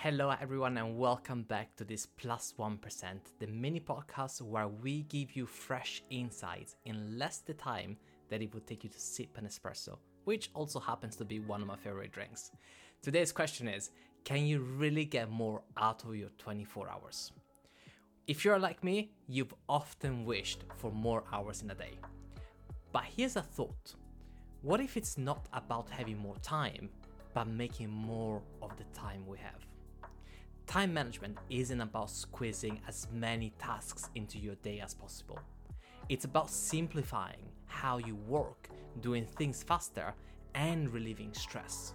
Hello, everyone, and welcome back to this Plus 1, the mini podcast where we give you fresh insights in less the time that it would take you to sip an espresso, which also happens to be one of my favorite drinks. Today's question is Can you really get more out of your 24 hours? If you're like me, you've often wished for more hours in a day. But here's a thought what if it's not about having more time, but making more of the time we have? Time management isn't about squeezing as many tasks into your day as possible. It's about simplifying how you work, doing things faster, and relieving stress.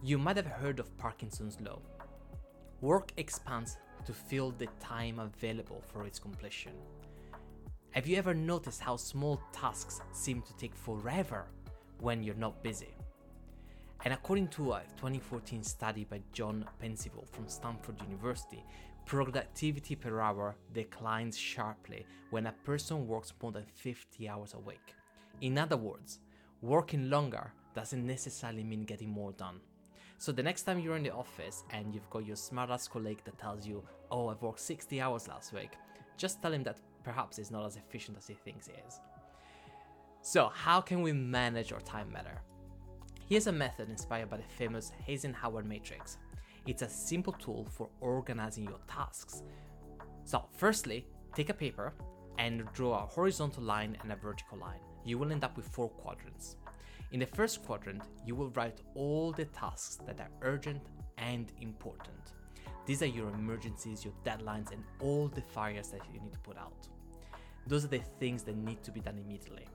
You might have heard of Parkinson's Law. Work expands to fill the time available for its completion. Have you ever noticed how small tasks seem to take forever when you're not busy? And according to a 2014 study by John Pencavel from Stanford University, productivity per hour declines sharply when a person works more than 50 hours a week. In other words, working longer doesn't necessarily mean getting more done. So the next time you're in the office and you've got your smartass colleague that tells you, "Oh, I've worked 60 hours last week," just tell him that perhaps it's not as efficient as he thinks it is. So, how can we manage our time better? Here's a method inspired by the famous Eisenhower matrix. It's a simple tool for organizing your tasks. So, firstly, take a paper and draw a horizontal line and a vertical line. You will end up with four quadrants. In the first quadrant, you will write all the tasks that are urgent and important. These are your emergencies, your deadlines, and all the fires that you need to put out. Those are the things that need to be done immediately.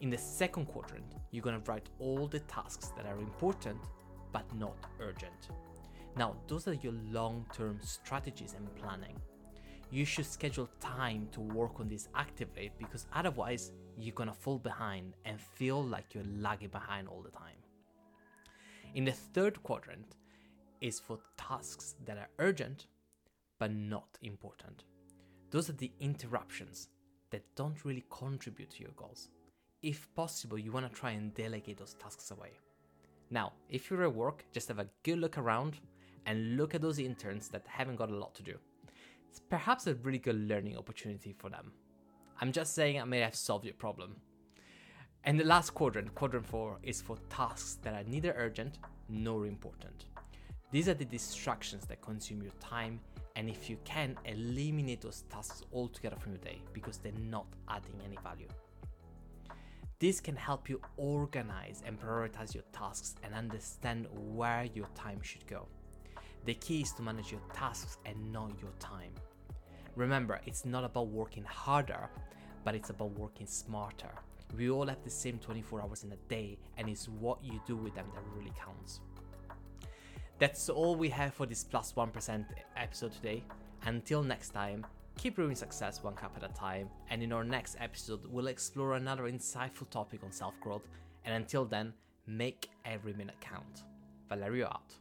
In the second quadrant, you're gonna write all the tasks that are important but not urgent. Now, those are your long term strategies and planning. You should schedule time to work on this actively because otherwise, you're gonna fall behind and feel like you're lagging behind all the time. In the third quadrant is for tasks that are urgent but not important. Those are the interruptions that don't really contribute to your goals if possible, you want to try and delegate those tasks away. Now, if you're at work, just have a good look around and look at those interns that haven't got a lot to do. It's perhaps a really good learning opportunity for them. I'm just saying I may have solved your problem. And the last quadrant, quadrant 4, is for tasks that are neither urgent nor important. These are the distractions that consume your time, and if you can, eliminate those tasks altogether from your day because they're not adding any value. This can help you organize and prioritize your tasks and understand where your time should go. The key is to manage your tasks and not your time. Remember, it's not about working harder, but it's about working smarter. We all have the same 24 hours in a day, and it's what you do with them that really counts. That's all we have for this plus 1 episode today. Until next time, Keep brewing success one cup at a time, and in our next episode, we'll explore another insightful topic on self growth. And until then, make every minute count. Valerio out.